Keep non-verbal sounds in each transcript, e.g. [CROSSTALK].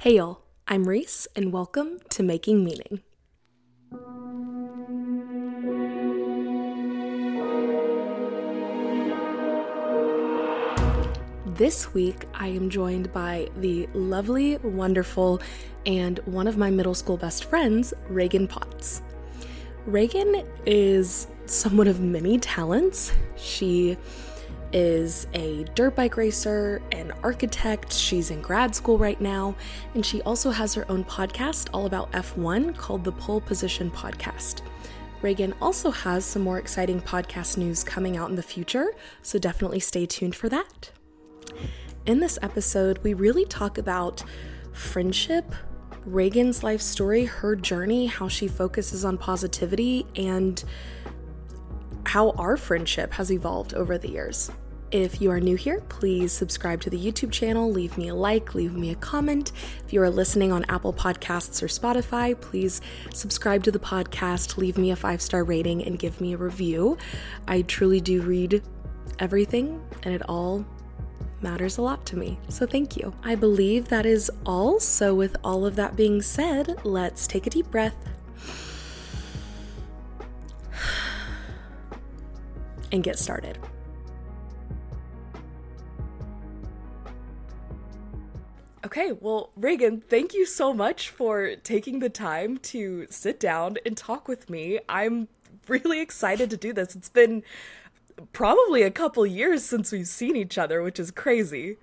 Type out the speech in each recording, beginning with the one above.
Hey y'all, I'm Reese, and welcome to Making Meaning. This week, I am joined by the lovely, wonderful, and one of my middle school best friends, Reagan Potts. Reagan is someone of many talents. She is a dirt bike racer, an architect. She's in grad school right now, and she also has her own podcast all about F1 called the Pole Position Podcast. Reagan also has some more exciting podcast news coming out in the future, so definitely stay tuned for that. In this episode, we really talk about friendship, Reagan's life story, her journey, how she focuses on positivity, and how our friendship has evolved over the years. If you are new here, please subscribe to the YouTube channel, leave me a like, leave me a comment. If you are listening on Apple Podcasts or Spotify, please subscribe to the podcast, leave me a five star rating, and give me a review. I truly do read everything, and it all matters a lot to me. So thank you. I believe that is all. So, with all of that being said, let's take a deep breath. [SIGHS] And get started. Okay, well, Reagan, thank you so much for taking the time to sit down and talk with me. I'm really excited to do this. It's been probably a couple years since we've seen each other, which is crazy.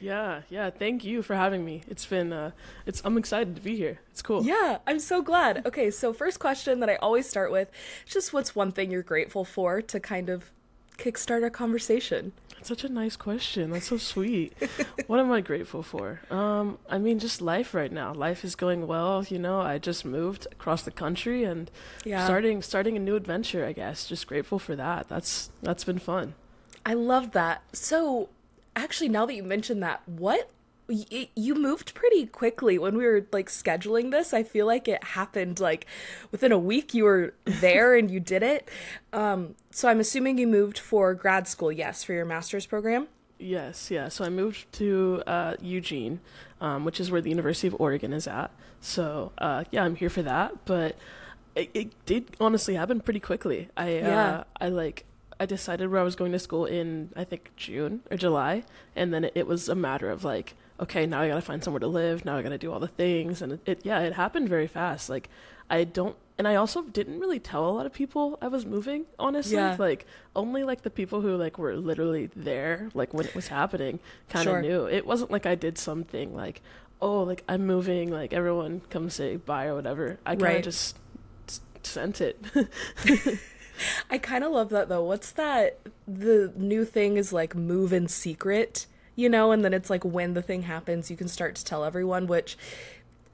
Yeah, yeah. Thank you for having me. It's been, uh, it's. I'm excited to be here. It's cool. Yeah, I'm so glad. Okay, so first question that I always start with, just what's one thing you're grateful for to kind of kickstart our conversation? That's such a nice question. That's so sweet. [LAUGHS] what am I grateful for? Um, I mean, just life right now. Life is going well. You know, I just moved across the country and yeah. starting starting a new adventure. I guess. Just grateful for that. That's that's been fun. I love that. So, actually, now that you mentioned that, what you moved pretty quickly when we were like scheduling this. I feel like it happened like within a week you were [LAUGHS] there and you did it. Um so i'm assuming you moved for grad school yes for your master's program? Yes yeah. So i moved to uh, eugene um, which is where the university of oregon is at. So uh, yeah i'm here for that. But it, it did honestly happen pretty quickly. I yeah. Uh, i like I decided where I was going to school in I think June or July, and then it, it was a matter of like okay, now I gotta find somewhere to live. Now I gotta do all the things, and it, it, yeah, it happened very fast. Like I don't, and I also didn't really tell a lot of people I was moving. Honestly, yeah. like only like the people who like were literally there, like when it was happening, kind of sure. knew. It wasn't like I did something like, oh, like I'm moving, like everyone come say bye or whatever. I kind of right. just sent it. [LAUGHS] I kind of love that though. What's that? The new thing is like move in secret you know, and then it's like when the thing happens, you can start to tell everyone, which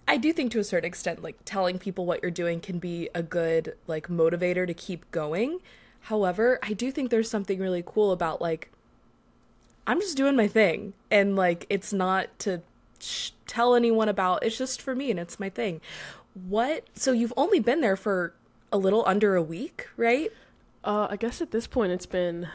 I do think to a certain extent, like telling people what you're doing can be a good like motivator to keep going. However, I do think there's something really cool about like I'm just doing my thing and like it's not to sh- tell anyone about. It's just for me and it's my thing. What? So you've only been there for a little under a week, right? Uh, I guess at this point it's been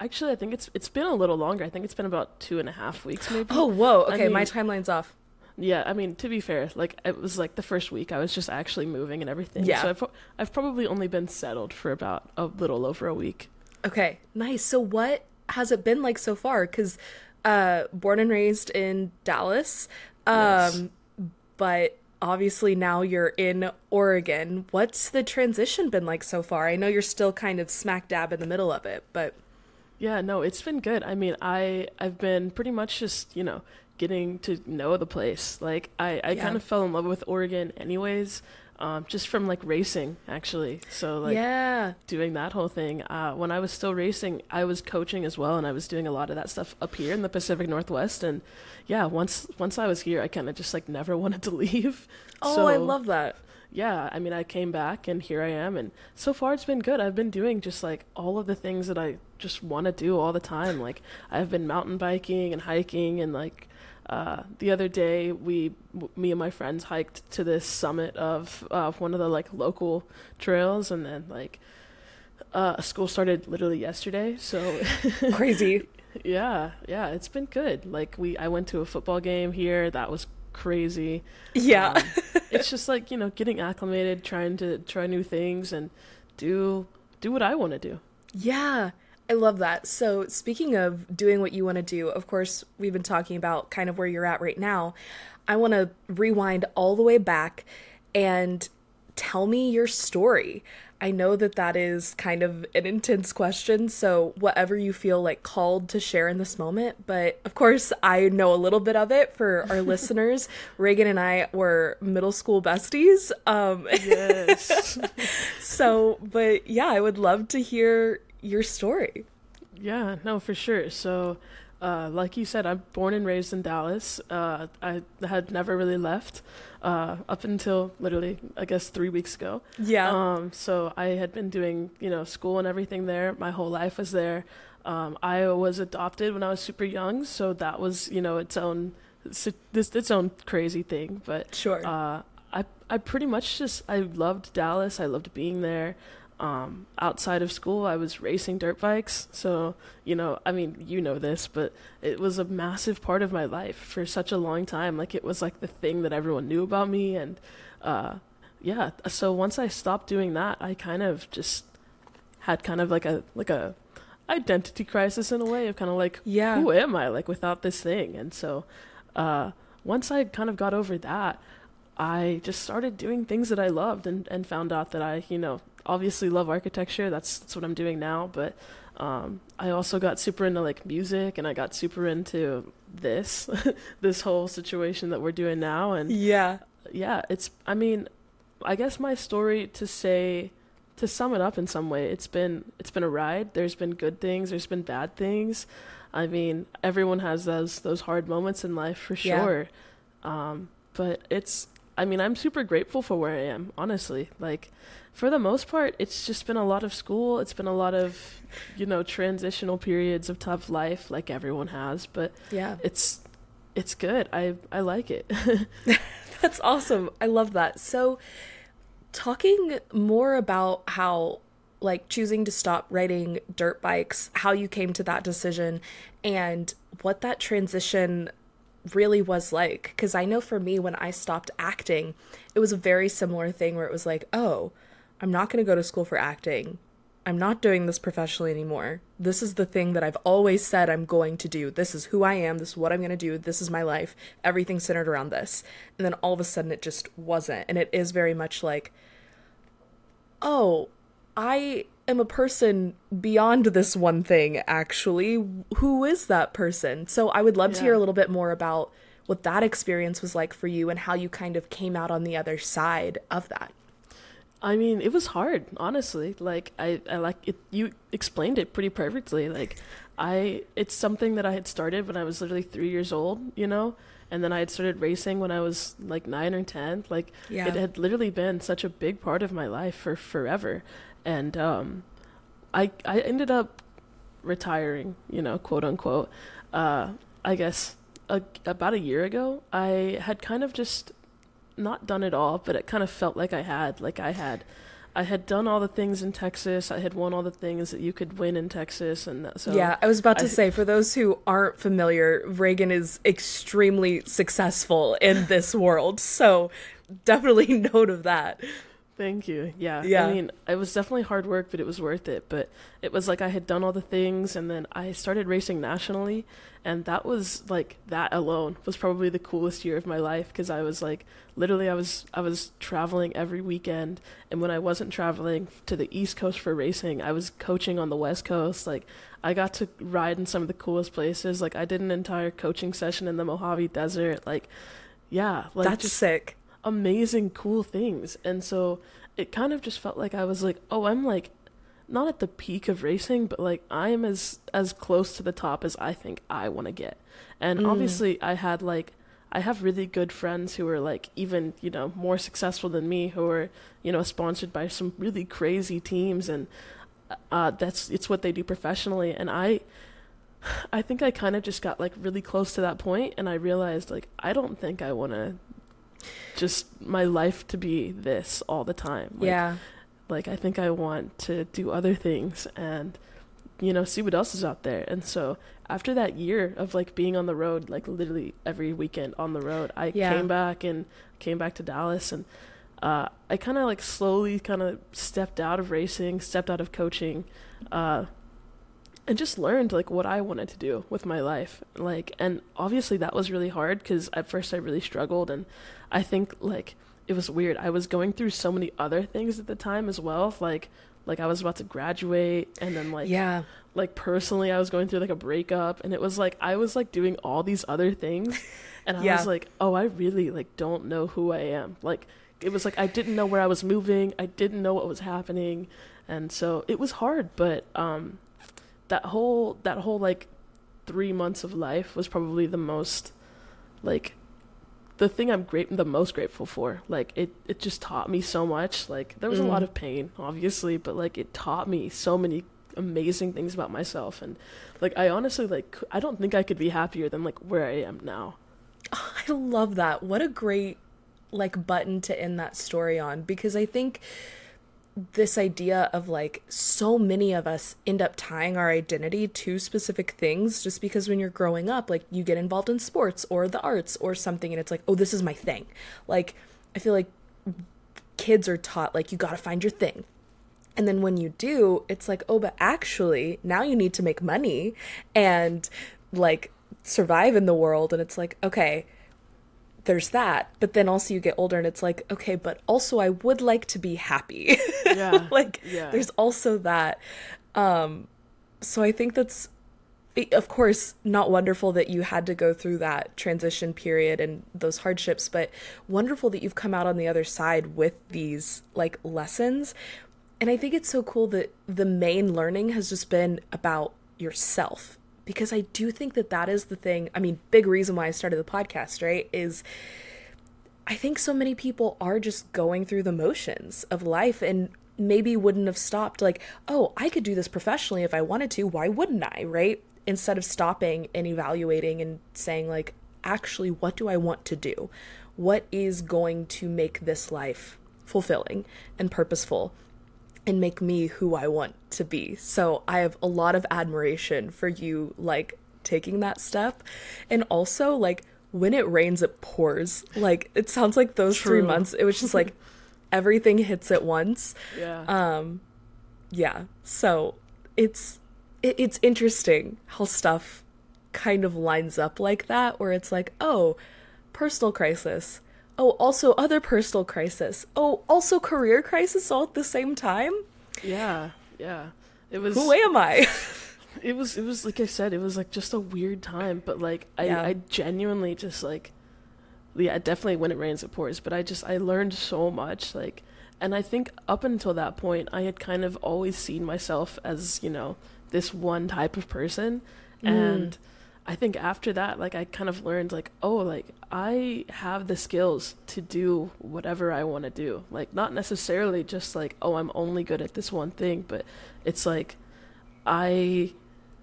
Actually, I think it's it's been a little longer. I think it's been about two and a half weeks, maybe. [GASPS] Oh, whoa! Okay, I mean, my timeline's off. Yeah, I mean, to be fair, like it was like the first week I was just actually moving and everything. Yeah. So I've I've probably only been settled for about a little over a week. Okay, nice. So what has it been like so far? Because uh, born and raised in Dallas, um, yes. but obviously now you're in Oregon. What's the transition been like so far? I know you're still kind of smack dab in the middle of it, but yeah, no, it's been good. I mean, I I've been pretty much just you know getting to know the place. Like I I yeah. kind of fell in love with Oregon, anyways. Um, just from like racing actually so like yeah doing that whole thing uh, when i was still racing i was coaching as well and i was doing a lot of that stuff up here in the pacific northwest and yeah once once i was here i kind of just like never [LAUGHS] wanted to leave oh so, i love that yeah, I mean, I came back and here I am, and so far it's been good. I've been doing just like all of the things that I just want to do all the time. Like I've been mountain biking and hiking, and like uh, the other day we, w- me and my friends hiked to this summit of uh, one of the like local trails, and then like uh, school started literally yesterday, so [LAUGHS] crazy. yeah, yeah, it's been good. Like we, I went to a football game here. That was crazy. Yeah. Um, [LAUGHS] it's just like, you know, getting acclimated, trying to try new things and do do what I want to do. Yeah, I love that. So, speaking of doing what you want to do, of course, we've been talking about kind of where you're at right now. I want to rewind all the way back and tell me your story. I know that that is kind of an intense question, so whatever you feel like called to share in this moment. But of course, I know a little bit of it for our [LAUGHS] listeners. Reagan and I were middle school besties. Um, Yes. [LAUGHS] so, but yeah, I would love to hear your story. Yeah, no, for sure. So, uh, like you said, I'm born and raised in Dallas. Uh, I had never really left uh, up until literally, I guess, three weeks ago. Yeah. Um, so I had been doing, you know, school and everything there. My whole life was there. Um, I was adopted when I was super young, so that was, you know, its own, this its own crazy thing. But Sure. uh, I I pretty much just I loved Dallas. I loved being there. Um, outside of school, I was racing dirt bikes. So you know, I mean, you know this, but it was a massive part of my life for such a long time. Like it was like the thing that everyone knew about me, and uh, yeah. So once I stopped doing that, I kind of just had kind of like a like a identity crisis in a way of kind of like yeah. who am I like without this thing? And so uh, once I kind of got over that, I just started doing things that I loved and, and found out that I, you know, obviously love architecture. That's, that's what I'm doing now. But um, I also got super into like music and I got super into this, [LAUGHS] this whole situation that we're doing now. And yeah. yeah, it's, I mean, I guess my story to say, to sum it up in some way, it's been, it's been a ride. There's been good things, there's been bad things. I mean, everyone has those, those hard moments in life for Yeah. sure. Um, but it's, I mean, I'm super grateful for where I am, honestly. Like, for the most part, it's just been a lot of school. It's been a lot of, you know, transitional periods of tough life, like everyone has. But Yeah. it's, it's good. I, I like it. [LAUGHS] That's awesome. I love that. So, talking more about how, like, choosing to stop riding dirt bikes, how you came to that decision, and what that transition really was like. Because I know for me, when I stopped acting, it was a very similar thing where it was like, oh, I'm not going to go to school for acting. I'm not doing this professionally anymore. This is the thing that I've always said I'm going to do. This is who I am. This is what I'm going to do. This is my life. Everything centered around this. And then all of a sudden it just wasn't. And it is very much like, oh, I am a person beyond this one thing, actually. Who is that person? So I would love to hear a little bit more about what that experience was like for you and how you kind of came out on the other side of that. I mean, it was hard, honestly. Like I, I like it. You explained it pretty perfectly. Like I, it's something that I had started when I was literally three years old, you know, and then I had started racing when I was like nine or ten. Like Yeah. it had literally been such a big part of my life for forever, and um, I, I ended up retiring, you know, quote unquote. Uh, I guess a, about a year ago, I had kind of just not done it all, but it kind of felt like I had. Like I had, I had done all the things in Texas. I had won all the things that you could win in Texas, and that, so yeah, I was about to I- say for those who aren't familiar, Reagan is extremely successful in this world. So definitely [LAUGHS] note of that. Thank you. Yeah. Yeah. I mean, it was definitely hard work, but it was worth it. But it was like I had done all the things, and then I started racing nationally, and that was like that alone was probably the coolest year of my life because I was like literally I was I was traveling every weekend, and when I wasn't traveling to the East Coast for racing, I was coaching on the West Coast. Like I got to ride in some of the coolest places. Like I did an entire coaching session in the Mojave Desert. Like yeah, like That's just sick. Amazing cool things. And so it kind of just felt like i was like oh i'm like not at the peak of racing but like i am as as close to the top as i think i want to get. And Mm. obviously i had like i have really good friends who are like even you know more successful than me who are you know sponsored by some really crazy teams. And uh that's it's what they do professionally. And i [SIGHS] i think i kind of just got like really close to that point and i realized like i don't think i want to just my life to be this all the time. Like, yeah. Like I think I want to do other things and you know, see what else is out there. And so after that year of like being on the road, like literally every weekend on the road, I Yeah. came back and came back to Dallas and uh, I kind of like slowly kind of stepped out of racing, stepped out of coaching, uh, and just learned like what I wanted to do with my life. Like, and obviously that was really hard because at first I really struggled, and I think like it was weird. I was going through so many other things at the time as well. Like, like I was about to graduate, and then like yeah. like personally I was going through like a breakup and it was like I was like doing all these other things [LAUGHS] and I Yeah. was like, "Oh, I really like don't know who I am." Like it was like I didn't know where I was moving. I didn't know what was happening. And so it was hard, but um that whole that whole like 3 months of life was probably the most like the thing I'm great the most grateful for. Like it it just taught me so much. Like there was a lot Mm. of pain, obviously, but like it taught me so many amazing things about myself and like I honestly like I don't think I could be happier than like where I am now. I love that. What a great like button to end that story on because I think this idea of like so many of us end up tying our identity to specific things just because when you're growing up like you get involved in sports or the arts or something and it's like oh this is my thing. Like I feel like kids are taught like you got to find your thing. And then when you do, it's like, oh, but actually, now you need to make money and like survive in the world. And it's like, okay, there's that. But then also you get older and it's like, okay, but also I would like to be happy. [LAUGHS] Yeah. like Yeah. there's also that. Um, so I think that's, of course, not wonderful that you had to go through that transition period and those hardships, but wonderful that you've come out on the other side with these like lessons. And I think it's so cool that the main learning has just been about yourself because I do think that that is the thing. I mean, big reason why I started the podcast, right? Is I think so many people are just going through the motions of life and maybe wouldn't have stopped like, oh, I could do this professionally if I wanted to. Why wouldn't I, right? Instead of stopping and evaluating and saying, like, actually, what do I want to do? What is going to make this life fulfilling and purposeful? And make me who I want to be. So I have a lot of admiration for you like taking that step and also like when it rains it pours. Like it sounds like those 3 months it was just like [LAUGHS] everything hits at once. Yeah. Um yeah. So it's it, it's interesting how stuff kind of lines up like that where it's like, "Oh, personal crisis. Oh, also other personal crisis. Oh, also career crisis all at the same time? yeah. Yeah. It was Who am I?" [LAUGHS] it was it was like I said, it was like just a weird time, but like I Yeah. I genuinely just like yeah, definitely when it rains it pours, but I just I learned so much like and I think up until that point I had kind of always seen myself as, you know, this one type of person mm. and I think after that like I kind of learned like oh like I have the skills to do whatever I want to do. Like not necessarily just like oh I'm only good at this one thing, but it's like I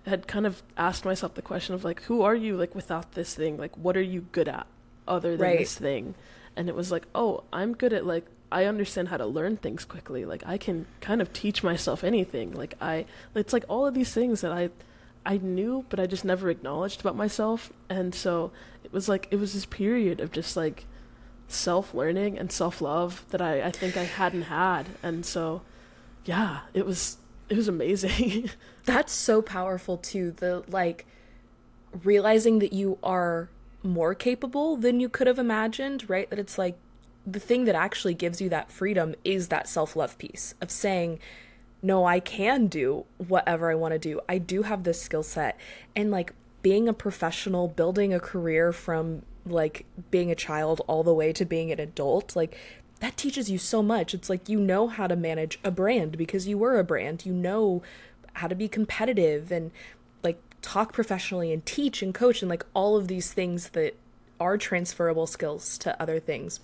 had kind of asked myself the question of like, who are you like without this thing? Like, what are you good at other than Right. this thing? And it was like, oh, I'm good at like, I understand how to learn things quickly. Like, I can kind of teach myself anything. Like, I, it's like all of these things that I, I knew, but I just never acknowledged about myself. And so it was like, it was this period of just like self learning and self love that I, I think I hadn't had. And so, yeah, it was, it was amazing. [LAUGHS] That's so powerful too. The like realizing that you are more capable than you could have imagined, right? That it's like the thing that actually gives you that freedom is that self love piece of saying, no, I can do whatever I want to do. I do have this skill set. And like being a professional, building a career from like being a child all the way to being an adult, like that teaches you so much. It's like you know how to manage a brand because you were a brand. You know how to be competitive and like talk professionally and teach and coach and like all of these things that are transferable skills to other things.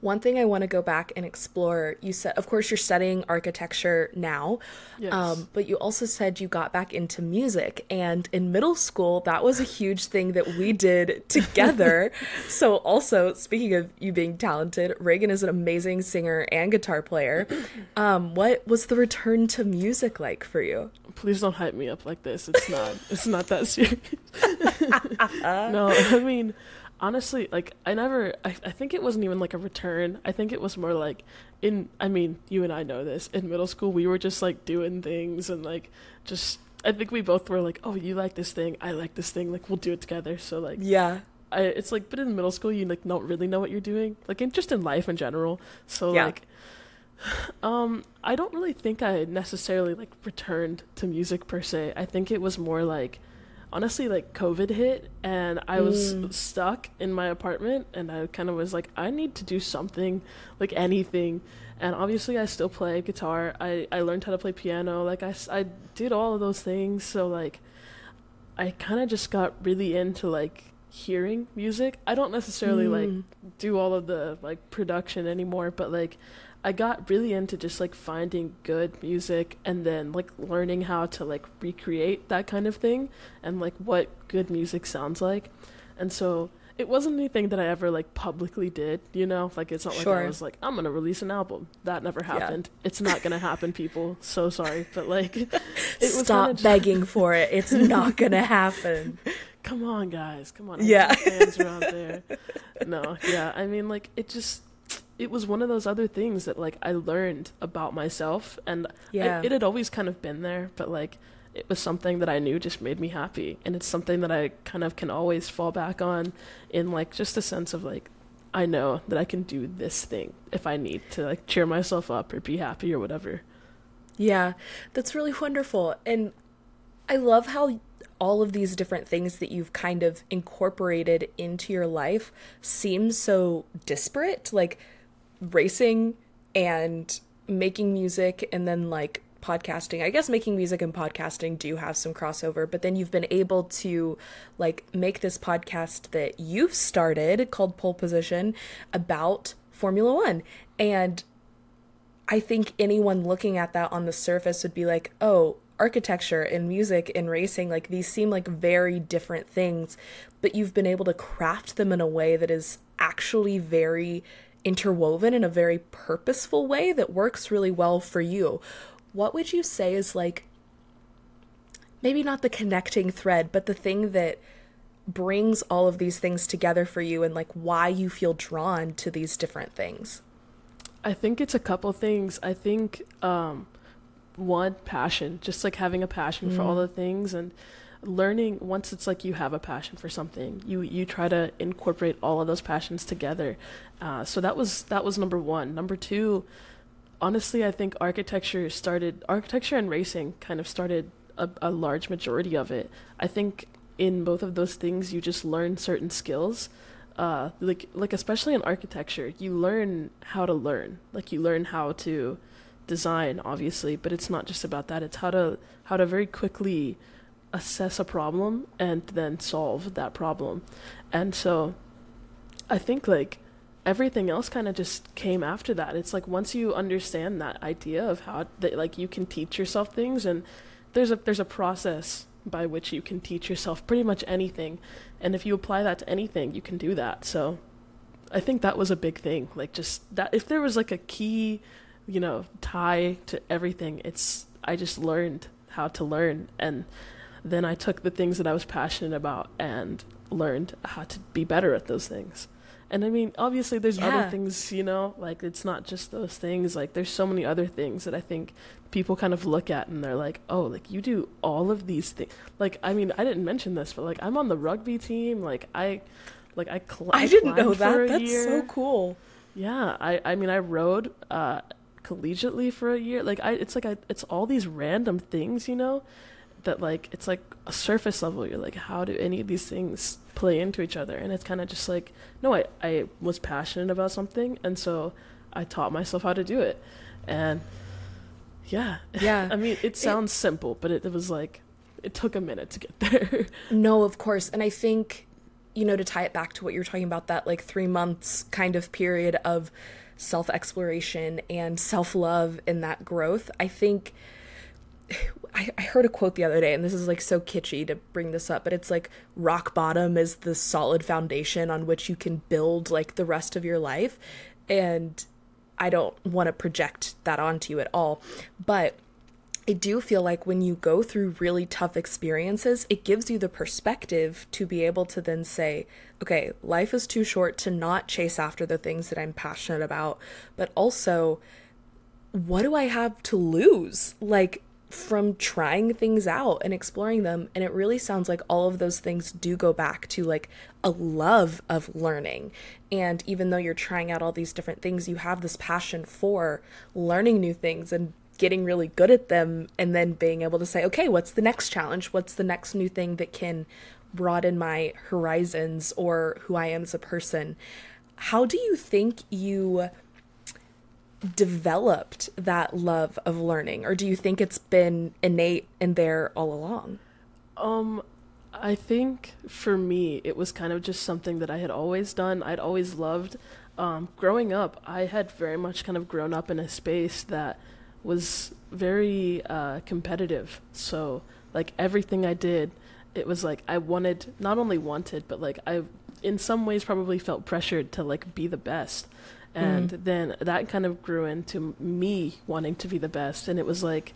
One thing I want to go back and explore, you said, of course, you're studying architecture now, Yes. um, but you also said you got back into music. And in middle school, that was a huge thing that we did [LAUGHS] together. so, also, speaking of you being talented, Reagan is an amazing singer and guitar player. [CLEARS THROAT] Um, what was the return to music like for you? Please don't hype me up like this. It's not. it's not that serious. [LAUGHS] [LAUGHS] no, I mean, honestly, like I never. I, I think it wasn't even like a return. I think it was more like in. I mean, you and I know this. In middle school, we were just like doing things and like just. I think we both were like, oh, you like this thing, I like this thing. Like we'll do it together. So like, Yeah. I, it's like, but in middle school, you like don't really know what you're doing, like in just in life in general. So Yeah. like, [SIGHS] um, I don't really think I necessarily like returned to music per se. I think it was more like, honestly, like COVID hit and I was Mm. stuck in my apartment, and I kind of was like, I need to do something, like anything. And obviously, I still play guitar. I I learned how to play piano. Like I, I did all of those things. So like, I kind of just got really into like hearing music. I don't necessarily like Mm. do all of the like production anymore, but like I got really into just like finding good music and then like learning how to like recreate that kind of thing and like what good music sounds like. And so it wasn't anything that I ever like publicly did, you know? Like it's not like I was like I'm going to release an album. That never Yeah. happened. It's not going to happen, people. So sorry, but like [LAUGHS] it was Stop just- begging for it. It's [LAUGHS] not going to happen. come on guys come on Yeah. yeah fans around there no yeah i mean like it just it was one of those other things that like i learned about myself and Yeah. I, it had always kind of been there but like it was something that i knew just made me happy and it's something that i kind of can always fall back on in like just a sense of like i know that i can do this thing if i need to like cheer myself up or be happy or whatever Yeah, that's really wonderful. And I love how all of these different things that you've kind of incorporated into your life seem so disparate, like racing and making music and then like podcasting. I guess making music and podcasting do have some crossover, but then you've been able to like make this podcast that you've started called Pole Position about Formula 1. And I think anyone looking at that on the surface would be like, oh, architecture and music and racing, like these seem like very different things, but you've been able to craft them in a way that is actually very interwoven in a very purposeful way that works really well for you. What would you say is like maybe not the connecting thread, but the thing that brings all of these things together for you and like why you feel drawn to these different things? I think it's a couple things. I think um, one passion, just like having a passion for all the things and learning. Once it's like you have a passion for something, you you try to incorporate all of those passions together. Uh, so that was that was number one. Number two, honestly, I think architecture started architecture and racing kind of started a, a large majority of it. I think in both of those things, you just learn certain skills uh like like especially in architecture you learn how to learn like you learn how to design obviously but it's not just about that it's how to how to very quickly assess a problem and then solve that problem. And so i think like everything else kind of just came after that. It's like once you understand that idea of how that like you can teach yourself things and there's a there's a process by which you can teach yourself pretty much anything. And if you apply that to anything you can do that. So i think that was a big thing. Like just that if there was like a key you know tie to everything it's i just learned how to learn. And then i took the things that i was passionate about and learned how to be better at those things and i mean obviously there's Yeah. other things you know like it's not just those things like there's so many other things that i think people kind of look at and they're like oh like you do all of these things like i mean i didn't mention this but like i'm on the rugby team like i like i cl- I didn't know that. That's year. so cool. Yeah, I I mean I rode uh collegiately for a year. Like I it's like I it's all these random things, you know, that like it's like a surface level. You're like how do any of these things play into each other? And it's kind of just like no, I I was passionate about something and so I taught myself how to do it. And yeah. [LAUGHS] Yeah. I mean, it sounds simple, but it, it was like it took a minute to get [LAUGHS] there. No, of course. And I think you know, to tie it back to what you were talking about, that like three months kind of period of self exploration and self love and that growth, I think. I, I heard a quote the other day, and this is like so kitschy to bring this up, but it's like rock bottom is the solid foundation on which you can build like the rest of your life. And I don't want to project that onto you at all. But I do feel like when you go through really tough experiences, it gives you the perspective to be able to then say, okay, life is too short to not chase after the things that I'm passionate about, but also, what do I have to lose? Like, from trying things out and exploring them. And it really sounds like all of those things do go back to like a love of learning. And even though you're trying out all these different things, you have this passion for learning new things and getting really good at them and then being able to say, okay, what's the next challenge? What's the next new thing that can broaden my horizons or who I am as a person? How do you think you developed that love of learning or do you think it's been innate and there all along? Um I think for me it was kind of just something that I had always done. I'd always loved um, growing up, I had very much kind of grown up in a space that was very uh, competitive. So like everything I did, it was like I wanted not only wanted, but like I in some ways probably felt pressured to like be the best. And mm. then that kind of grew into me wanting to be the best and it was like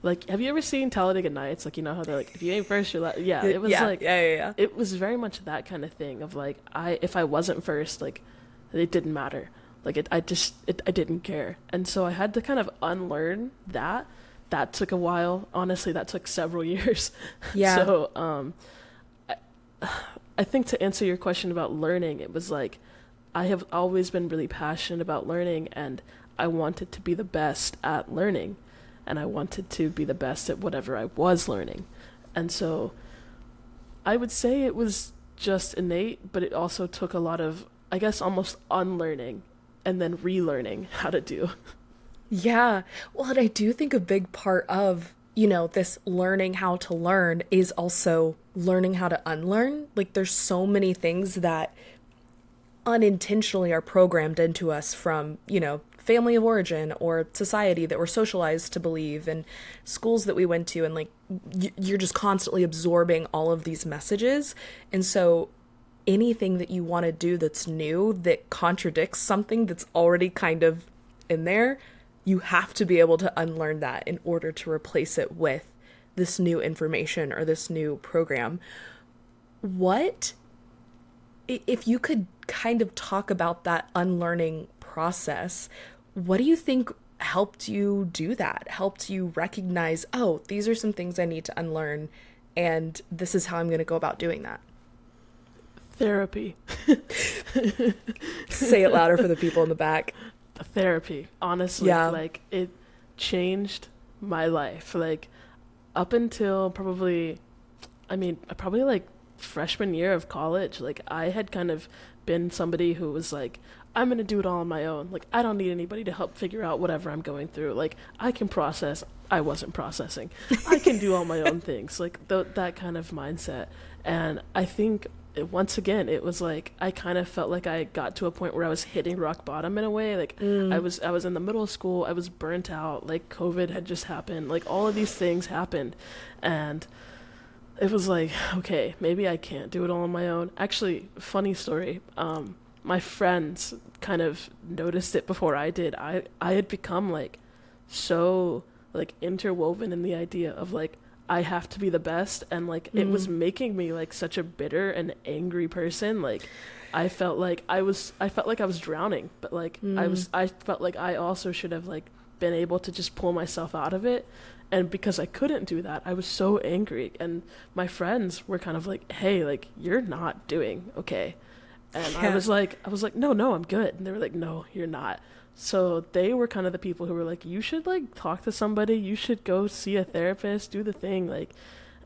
like have you ever seen Talladega Nights? Like you know how they're like if you ain't first you're like yeah, it was yeah, like yeah, yeah, yeah. It was very much that kind of thing of like I if I wasn't first like it didn't matter. Like it, I just, it, I didn't care, and so I had to kind of unlearn that. That took a while. Honestly, that took several [LAUGHS] years. Yeah. so, um, I, I think to answer your question about learning, it was like I have always been really passionate about learning, and I wanted to be the best at learning, and I wanted to be the best at whatever I was learning, and so I would say it was just innate, but it also took a lot of, I guess, almost unlearning and then relearning [LAUGHS] how to do. Yeah. Well, and I do think a big part of, you know, this learning how to learn is also learning how to unlearn. Like, there's so many things that unintentionally are programmed into us from, you know, family of origin or society that we're socialized to believe and schools that we went to and like you're just constantly absorbing all of these messages and so anything that you want to do that's new that contradicts something that's already kind of in there, you have to be able to unlearn that in order to replace it with this new information or this new program. What if you could kind of talk about that unlearning process? What do you think helped you do that? Helped you recognize, oh, these are some things I need to unlearn, and this is how I'm going to go about doing that? Therapy. [LAUGHS] Say it louder for the people in the back. Therapy. Honestly, yeah. like it changed my life. Like up until probably I mean, probably like freshman year of college, like I had kind of been somebody who was like I'm going to do it all on my own. Like I don't need anybody to help figure out whatever I'm going through. Like I can process. I wasn't processing. I can do all my own things. Like th- that kind of mindset. And I think once again it was like i kind of felt like i got to a point where i was hitting rock bottom in a way like mm. i was i was in the middle of school i was burnt out like covid had just happened like all of these things happened and it was like okay maybe i can't do it all on my own actually funny story um my friends kind of noticed it before i did i i had become like so like interwoven in the idea of like I have to be the best and like mm. it was mm. making me like such a bitter and angry person like I felt like I was I felt like I was drowning but like mm. I was I felt like I also should have like been able to just pull myself out of it and because I couldn't do that I was so angry and my friends were kind of like hey like you're not doing okay and yeah. I was like I was like no no I'm good and they were like no you're not so they were kind of the people who were like, you should like talk to somebody, you should go see a therapist, do the thing, like.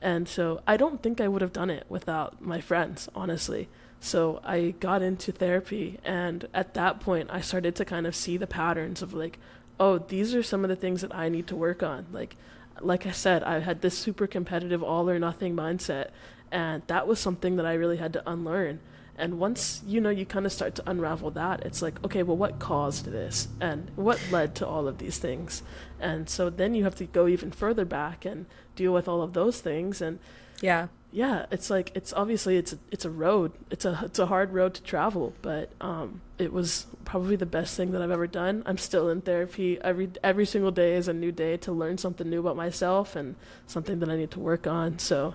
And so I don't think I would have done it without my friends, honestly. So I got into therapy, and at that point, I started to kind of see the patterns of like, oh, these are some of the things that I need to work on. Like, like I said, I had this super competitive all or nothing mindset, and that was something that I really had to unlearn. And once you know you kind of start to unravel that, it's like, okay, well, what caused this, and what led to all of these things, and so then you have to go even further back and deal with all of those things, and yeah, yeah, it's like it's obviously it's a, it's a road. It's a it's a hard road to travel, but um, it was probably the best thing that I've ever done. I'm still in therapy. Every every single day is a new day to learn something new about myself and something that I need to work on. So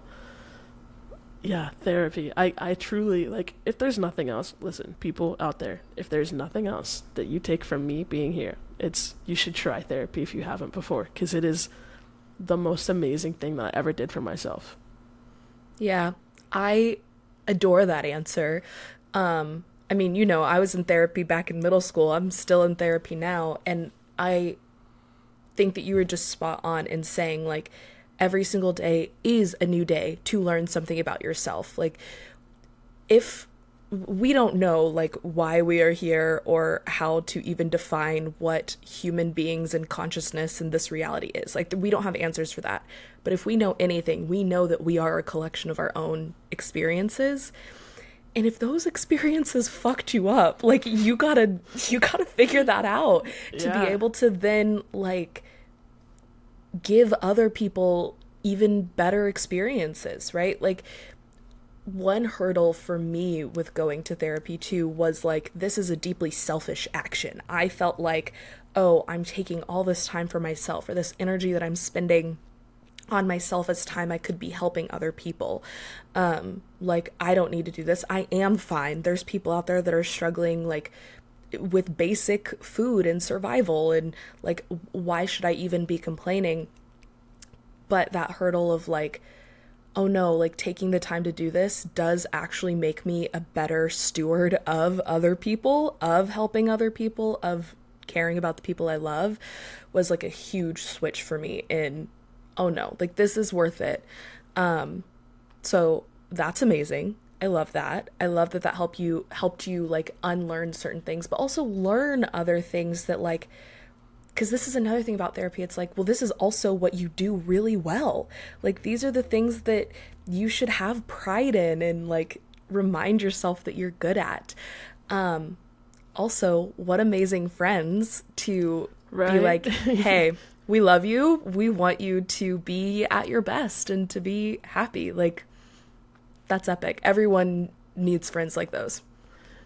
yeah, therapy. I I truly like if there's nothing else, listen, people out there, if there's nothing else that you take from me being here, it's you should try therapy if you haven't before cuz it is the most amazing thing that I ever did for myself. Yeah, I adore that answer. Um, I mean, you know, I was in therapy back in middle school. I'm still in therapy now. And I think that you were just spot on in saying, like, every single day is a new day to learn something about yourself. Like, if we don't know like why we are here or how to even define what human beings and consciousness and this reality is. Like we don't have answers for that. But if we know anything we know that we are a collection of our own experiences. And if those [LAUGHS] experiences fucked you up like you gotta you gotta figure that out to yeah. be able to then like give other people even better experiences right? Like one hurdle for me with going to therapy too was like this is a deeply selfish action. I felt like, oh, I'm taking all this time for myself or this energy that I'm spending on myself as time I could be helping other people. Um like I don't need to do this. I am fine. There's people out there that are struggling like with basic food and survival and like why should I even be complaining? But that hurdle of like oh no, like taking the time to do this does actually make me a better steward of other people, of helping other people, of caring about the people I love was like a huge switch for me in oh no, like this is worth it. Um so that's amazing. I love that. I love that that helped you helped you like unlearn certain things, but also learn other things that like because this is another thing about therapy. It's like well this is also what you do really well. Like these are the things that you should have pride in and like remind yourself that you're good at. Um also what amazing friends to right. be like [LAUGHS] hey we love you. We want you to be at your best and to be happy. Like that's epic. Everyone needs friends like those.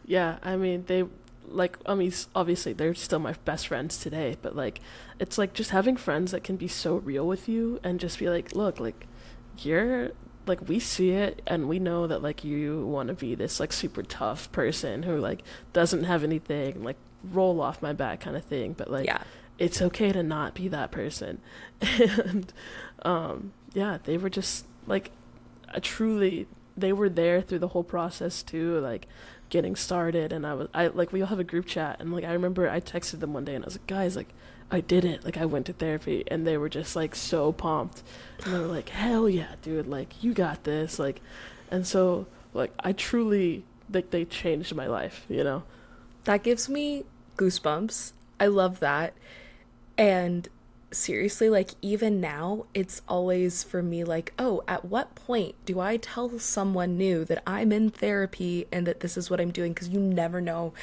Yeah i mean they like I mean obviously they're still my best friends today, but like it's like just having friends that can be so real with you and just be like, look, like you're like we see it and we know that like you want to be this like super tough person who like doesn't have anything like roll off my back kind of thing, but like yeah. it's okay to not be that person. [LAUGHS] and um yeah, they were just like a truly they were there through the whole process too like getting started and I was I like we all have a group chat and like I remember I texted them one day and I was like guys like I did it. Like I went to therapy and they were just like so pumped. And they were like hell yeah dude like you got this like and so like I truly like they changed my life you know? That gives me goosebumps. I love that. And seriously, like, even now, it's always for me like, oh, at what point do I tell someone new that I'm in therapy and that this is what I'm doing? Because you never know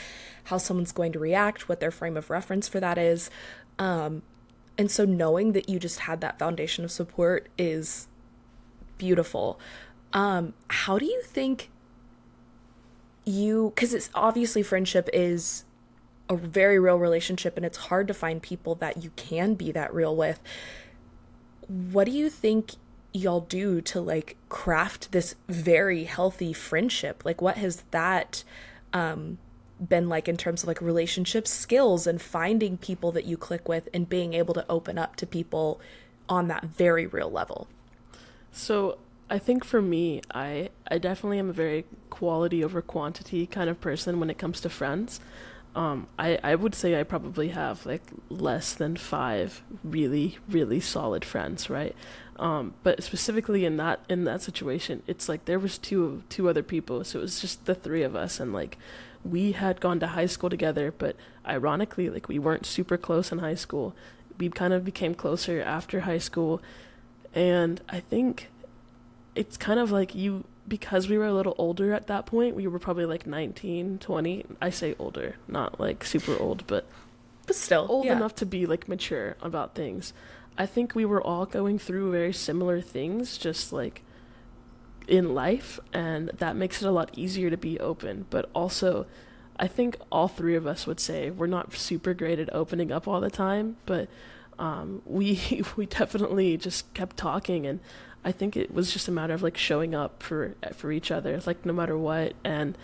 how someone's going to react, what their frame of reference for that is. Um, and so knowing that you just had that foundation of support is beautiful. Um, how do you think you, because it's obviously friendship is a very real relationship and it's hard to find people that you can be that real with. What do you think y'all do to like craft this very healthy friendship? Like what has that um been like in terms of like relationship skills and finding people that you click with and being able to open up to people on that very real level? So I think for me, I I definitely am a very quality over quantity kind of person when it comes to friends um, I, I would say I probably have like less than five really really solid friends, right? Um, but specifically in that in that situation, it's like there was two two other people, so it was just the three of us, and like we had gone to high school together, but ironically, like we weren't super close in high school. We kind of became closer after high school, and I think it's kind of like you because we were a little older at that point, we were probably like 19, 20. I say older, not like super old, but but still old yeah. enough to be like mature about things. I think we were all going through very similar things, just like in life, and that makes it a lot easier to be open. But also, I think all three of us would say we're not super great at opening up all the time, but um, we [LAUGHS] we definitely just kept talking, and I think it was just a matter of like showing up for for each other, like no matter what, and.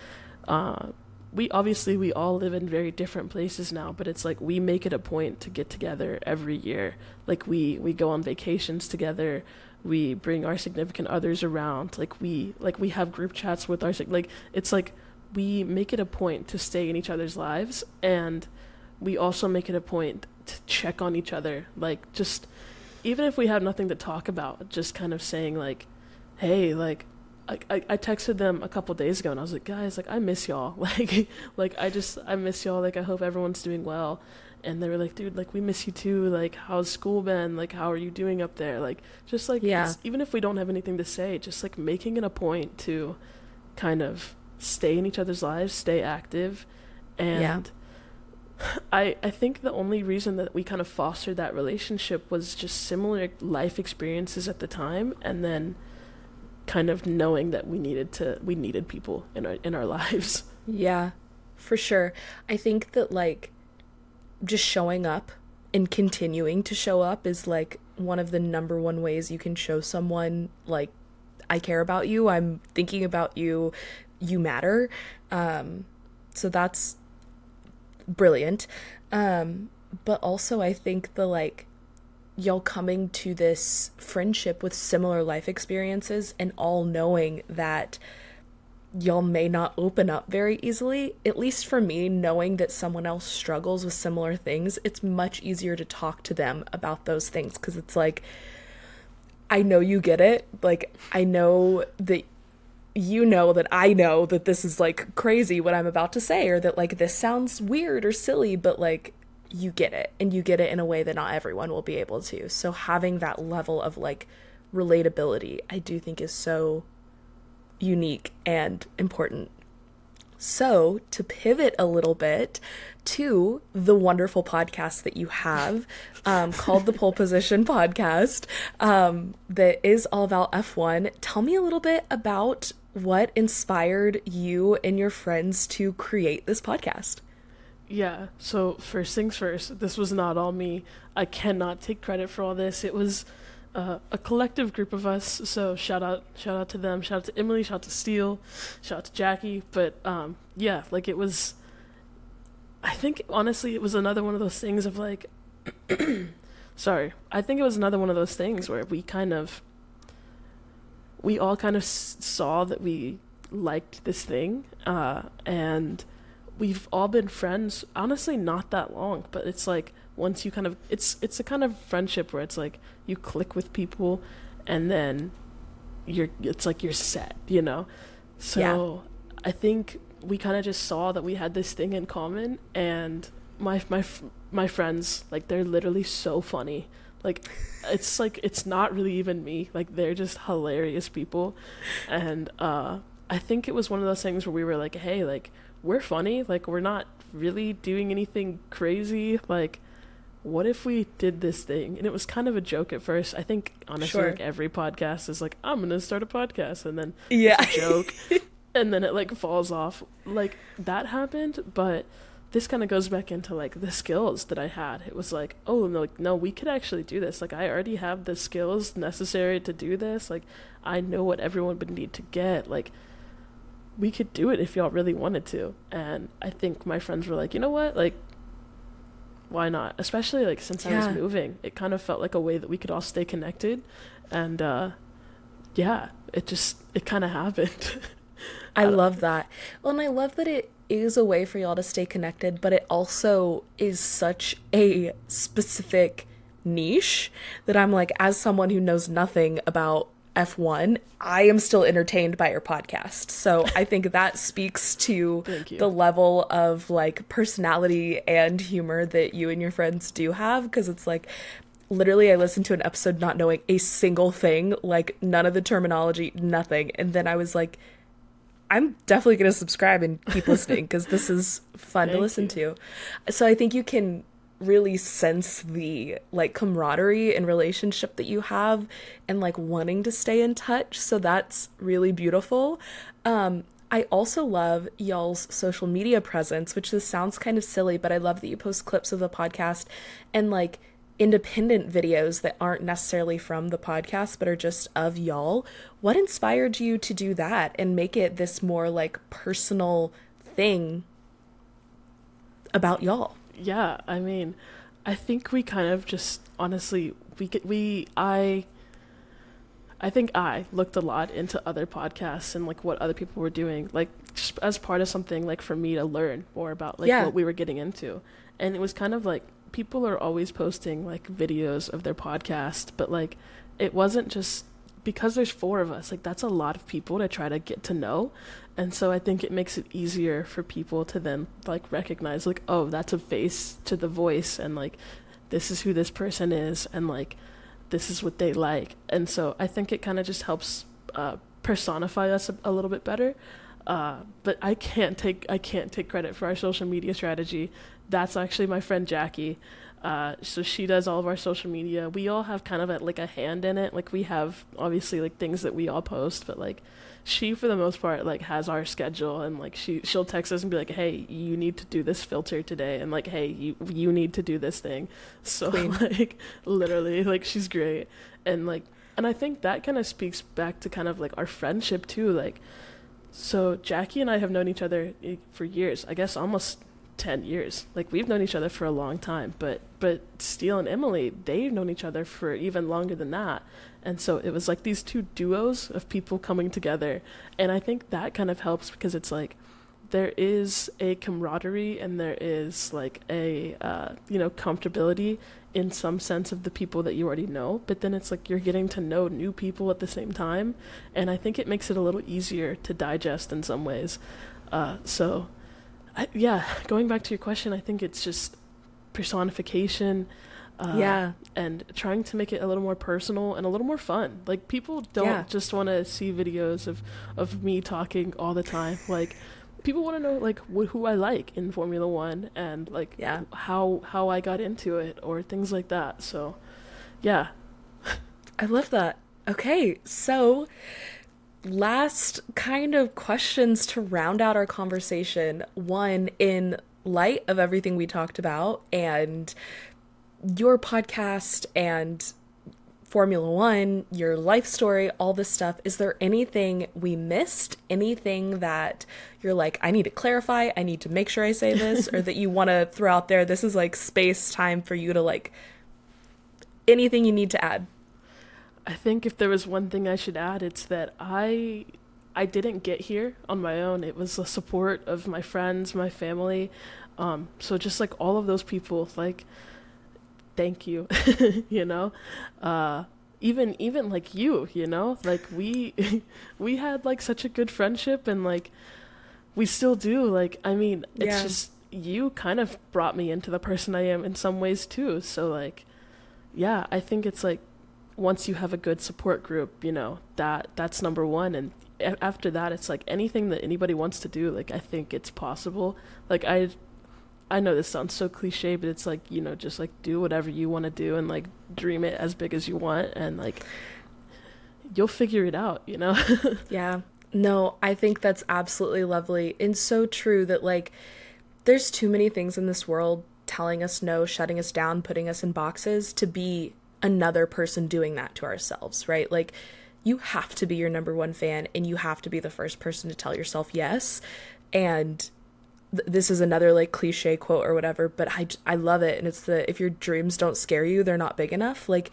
Uh, we obviously we all live in very different places now but it's like we make it a point to get together every year. Like we we go on vacations together. We bring our significant others around. Like we like we have group chats with our like it's like we make it a point to stay in each other's lives. And we also make it a point to check on each other. Like just even if we have nothing to talk about just kind of saying like hey like I, I, I texted them a couple days ago and I was like, guys, like I miss y'all. [LAUGHS] Like like I just I miss y'all. Like I hope everyone's doing well. And they were like, dude, like we miss you too. Like how's school been? Like how are you doing up there? Like just like yeah. even if we don't have anything to say, just like making it a point to kind of stay in each other's lives, stay active. And yeah. I I think the only reason that we kind of fostered that relationship was just similar life experiences at the time and then kind of knowing that we needed to we needed people in our in our [LAUGHS] lives. Yeah. For sure. I think that like just showing up and continuing to show up is like one of the number one ways you can show someone like I care about you, I'm thinking about you, you matter. Um so that's brilliant. Um but also I think the like y'all coming to this friendship with similar life experiences and all knowing that y'all may not open up very easily. At least for me, knowing that someone else struggles with similar things, it's much easier to talk to them about those things because it's like, I know you get it. Like, I know that you know that I know that this is like crazy what I'm about to say, or that like this sounds weird or silly, but like you get it and you get it in a way that not everyone will be able to. So having that level of like relatability, I do think is so unique and important. So, to pivot a little bit to the wonderful podcast that you have um, called the Pole Position Podcast um, that is all about F1, tell me a little bit about what inspired you and your friends to create this podcast. Yeah. So first things first, this was not all me. I cannot take credit for all this. It was uh, a collective group of us. So shout out, shout out to them. Shout out to Emily. Shout out to Steele. Shout out to Jackie. But um, yeah, like it was. I think honestly, it was another one of those things of like. [CLEARS THROAT] sorry, I think it was another one of those things where we kind of. We all kind of s- saw that we liked this thing, uh, and we've all been friends honestly not that long but it's like once you kind of it's it's a kind of friendship where it's like you click with people and then you're it's like you're set you know so yeah. i think we kind of just saw that we had this thing in common and my my my friends like they're literally so funny like it's like it's not really even me like they're just hilarious people and uh i think it was one of those things where we were like hey like we're funny. Like we're not really doing anything crazy. Like what if we did this thing? And it was kind of a joke at first. I think honestly sure. like every podcast is like I'm going to start a podcast and then yeah. joke [LAUGHS] and then it like falls off. Like that happened, but this kind of goes back into like the skills that I had. It was like, oh no, like, no, we could actually do this. Like I already have the skills necessary to do this. Like I know what everyone would need to get. Like we could do it if y'all really wanted to. And I think my friends were like, you know what? Like, why not? Especially like since yeah. I was moving, it kind of felt like a way that we could all stay connected. And uh, yeah, it just, it kind of [LAUGHS] happened. I, I love that. Well, and I love that it is a way for y'all to stay connected, but it also is such a specific niche that I'm like, as someone who knows nothing about F1, I am still entertained by your podcast. So I [LAUGHS] think that speaks to the level of like personality and humor that you and your friends do have because it's like literally I listened to an episode not knowing a single thing, like none of the terminology, nothing. And then I was like, I'm definitely going to subscribe and keep listening because this is fun to listen you. to. So I think you can really sense the like camaraderie and relationship that you have and like wanting to stay in touch. So that's really beautiful. Um, I also love y'all's social media presence, which this sounds kind of silly, but I love that you post clips of the podcast and like independent videos that aren't necessarily from the podcast but are just of y'all. What inspired you to do that and make it this more like personal thing about y'all? Yeah, I mean, I think we kind of just honestly we get we I I think I looked a lot into other podcasts and like what other people were doing, like just as part of something like for me to learn more about like yeah. what we were getting into. And it was kind of like people are always posting like videos of their podcast, but like it wasn't just because there's four of us, like that's a lot of people to try to get to know. And so I think it makes it easier for people to then like recognize like, oh, that's a face to the voice and like this is who this person is and like this is what they like. And so I think it kind of just helps uh, personify us a, a little bit better. Uh, but I can't take I can't take credit for our social media strategy. That's actually my friend Jackie. Uh, so she does all of our social media. We all have kind of a, like a hand in it. Like we have obviously like things that we all post, but like she for the most part like has our schedule and like she she'll text us and be like, "Hey, you need to do this filter today," and like, "Hey, you you need to do this thing." So [LAUGHS] like literally like she's great and like and I think that kind of speaks back to kind of like our friendship too. Like so Jackie and I have known each other eh, for years. I guess almost 10 years. Like we've known each other for a long time, but but Steele and Emily, they've known each other for even longer than that. And so it was like these two duos of people coming together. And I think that kind of helps because it's like there is a camaraderie and there is like a uh, you know comfortability in some sense of the people that you already know but then it's like you're getting to know new people at the same time and i think it makes it a little easier to digest in some ways uh, so I, yeah [LAUGHS] going back to your question i think it's just personification uh, yeah and trying to make it a little more personal and a little more fun like people don't yeah. just want to see videos of of me talking all the time [LAUGHS] like people want to know like wh- who I like in Formula One and like yeah. how how I got into it or things like that. So, yeah, I love that. Okay, so last kind of questions to round out our conversation. One in light of everything we talked about and your podcast and Formula One, your life story, all this stuff. Is there anything we missed? Anything that you're like, I need to clarify, I need to make sure I say this, or that you want to throw out there? This is like space time for you to like anything you need to add. I think if there was one thing I should add, it's that I I didn't get here on my own. It was the support of my friends, my family. Um, so just like all of those people, like thank you [LAUGHS] you know uh even even like you you know like we [LAUGHS] we had like such a good friendship and like we still do like i mean it's yeah. just you kind of brought me into the person i am in some ways too so like yeah i think it's like once you have a good support group you know that that's number one and after that it's like anything that anybody wants to do like i think it's possible like i I know this sounds so cliche, but it's like, you know, just like do whatever you want to do and like dream it as big as you want and like you'll figure it out, you know? [LAUGHS] yeah. No, I think that's absolutely lovely and so true that like there's too many things in this world telling us no, shutting us down, putting us in boxes to be another person doing that to ourselves, right? Like you have to be your number one fan and you have to be the first person to tell yourself yes. And this is another like cliche quote or whatever, but I, I love it. And it's the if your dreams don't scare you, they're not big enough. Like,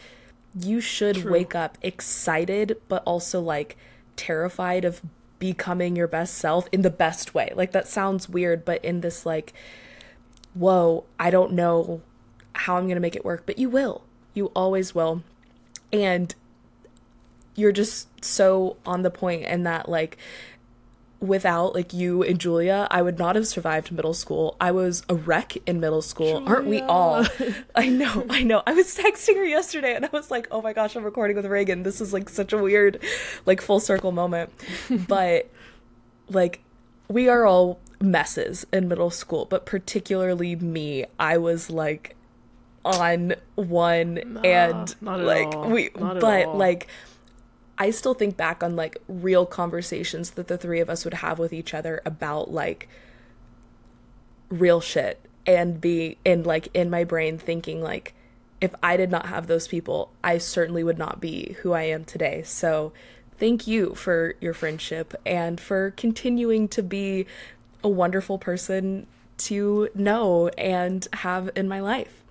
you should True. wake up excited, but also like terrified of becoming your best self in the best way. Like, that sounds weird, but in this, like, whoa, I don't know how I'm going to make it work, but you will. You always will. And you're just so on the point in that, like, without like you and Julia, I would not have survived middle school. I was a wreck in middle school. Julia. Aren't we all? [LAUGHS] I know, I know. I was texting her yesterday and I was like, "Oh my gosh, I'm recording with Reagan. This is like such a weird like full circle moment." [LAUGHS] but like we are all messes in middle school, but particularly me. I was like on one nah, and like all. we but like I still think back on like real conversations that the three of us would have with each other about like real shit and be in like in my brain thinking like if I did not have those people, I certainly would not be who I am today. So thank you for your friendship and for continuing to be a wonderful person to know and have in my life.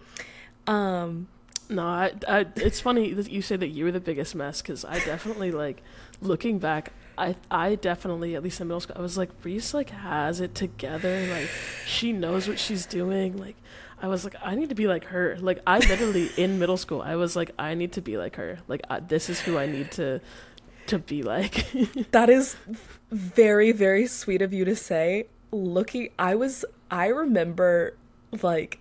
Um no, I, I, it's funny that you say that you were the biggest mess because I definitely like looking back. I I definitely at least in middle school I was like Reese like has it together like she knows what she's doing like I was like I need to be like her. Like I literally in middle school I was like I need to be like her. Like I, this is who I need to to be like. [LAUGHS] That is very very sweet of you to say. Looking I was I remember like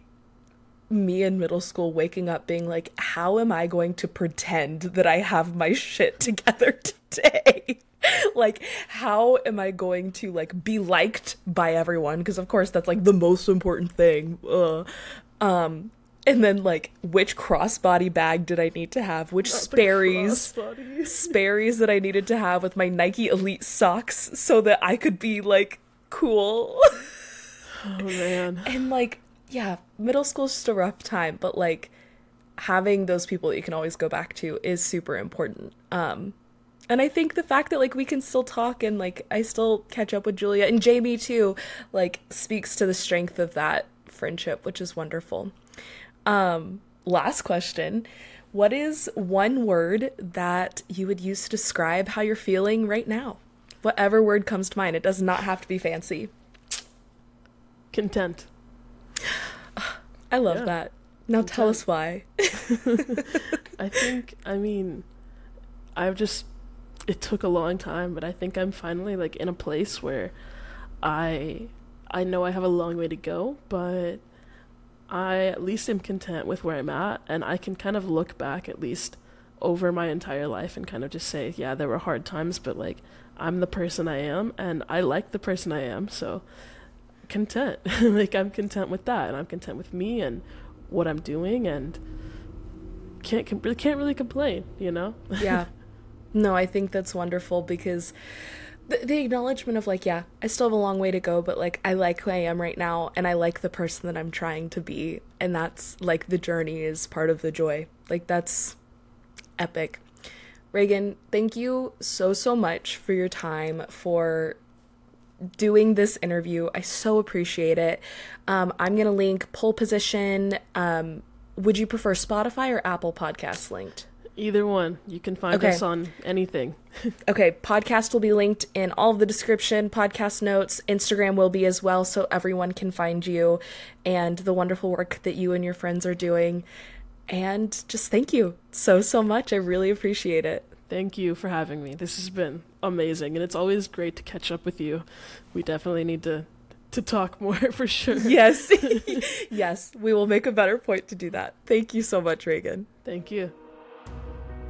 me in middle school waking up being like, how am I going to pretend that I have my shit together [LAUGHS] today? [LAUGHS] like, how am I going to like be liked by everyone? Because of course that's like the most important thing. Ugh. Um, and then like which crossbody bag did I need to have? Which Not Sperry's [LAUGHS] Sperry's that I needed to have with my Nike Elite socks so that I could be like cool. Oh man. And like yeah, middle school's just a rough time, but like having those people that you can always go back to is super important. Um and I think the fact that like we can still talk and like I still catch up with Julia and Jamie too, like speaks to the strength of that friendship, which is wonderful. Um last question. What is one word that you would use to describe how you're feeling right now? Whatever word comes to mind. It does not have to be fancy. Content. I love yeah. that. Now tell us why. [LAUGHS] I think I mean I've just it took a long time, but I think I'm finally like in a place where I I know I have a long way to go, but I at least am content with where I'm at and I can kind of look back at least over my entire life and kind of just say, yeah, there were hard times, but like I'm the person I am and I like the person I am, so content. [LAUGHS] like I'm content with that, and I'm content with me and what I'm doing, and can't can't really complain. You know? [LAUGHS] yeah. No, I think that's wonderful because the, the acknowledgement of like, yeah, I still have a long way to go, but like I like who I am right now, and I like the person that I'm trying to be, and that's like the journey is part of the joy. Like that's epic. Reagan, thank you so, so much for your time, for doing this interview. I so appreciate it. Um, I'm going to link pole position. Um, would you prefer Spotify or Apple Podcasts linked? Either one. You can find okay. us on anything. [LAUGHS] okay, podcast will be linked in all of the description, podcast notes, Instagram will be as well, so everyone can find you and the wonderful work that you and your friends are doing. And just thank you so, so much. I really appreciate it. Thank you for having me. This has been amazing, and it's always great to catch up with you. We definitely need to to talk [LAUGHS] more for sure. Yes. [LAUGHS] yes, we will make a better point to do that. Thank you so much, Reagan. Thank you.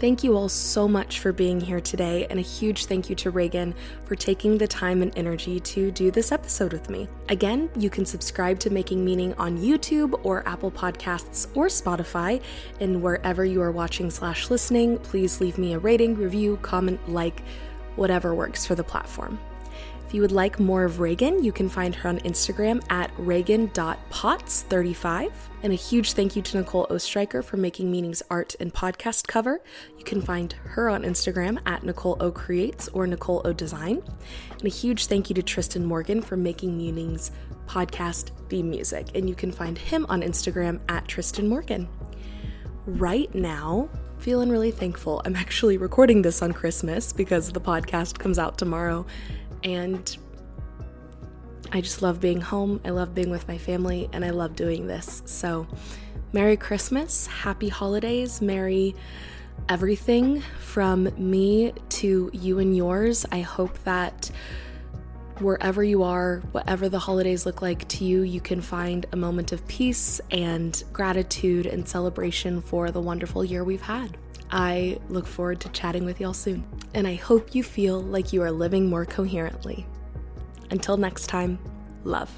Thank you all so much for being here today, and a huge thank you to Reagan for taking the time and energy to do this episode with me. Again, you can subscribe to Making Meaning on YouTube or Apple Podcasts or Spotify, and wherever you are watching slash listening, please leave me a rating, review, comment, like, whatever works for the platform. If you would like more of Reagan, you can find her on Instagram at reagan.potts35. And a huge thank you to Nicole Ostreicher for making Meaning's art and podcast cover. You can find her on Instagram at Nicole O Creates or Nicole O Design. And a huge thank you to Triston Morgan for making Meaning's podcast theme music. And you can find him on Instagram at Tristan Morgan. Right now, feeling really thankful. I'm actually recording this on Christmas because the podcast comes out tomorrow and I just love being home. I love being with my family, and I love doing this. So, Merry Christmas, Happy Holidays, Merry everything from me to you and yours. I hope that wherever you are, whatever the holidays look like to you, you can find a moment of peace and gratitude and celebration for the wonderful year we've had. I look forward to chatting with y'all soon, and I hope you feel like you are living more coherently. Until next time, love.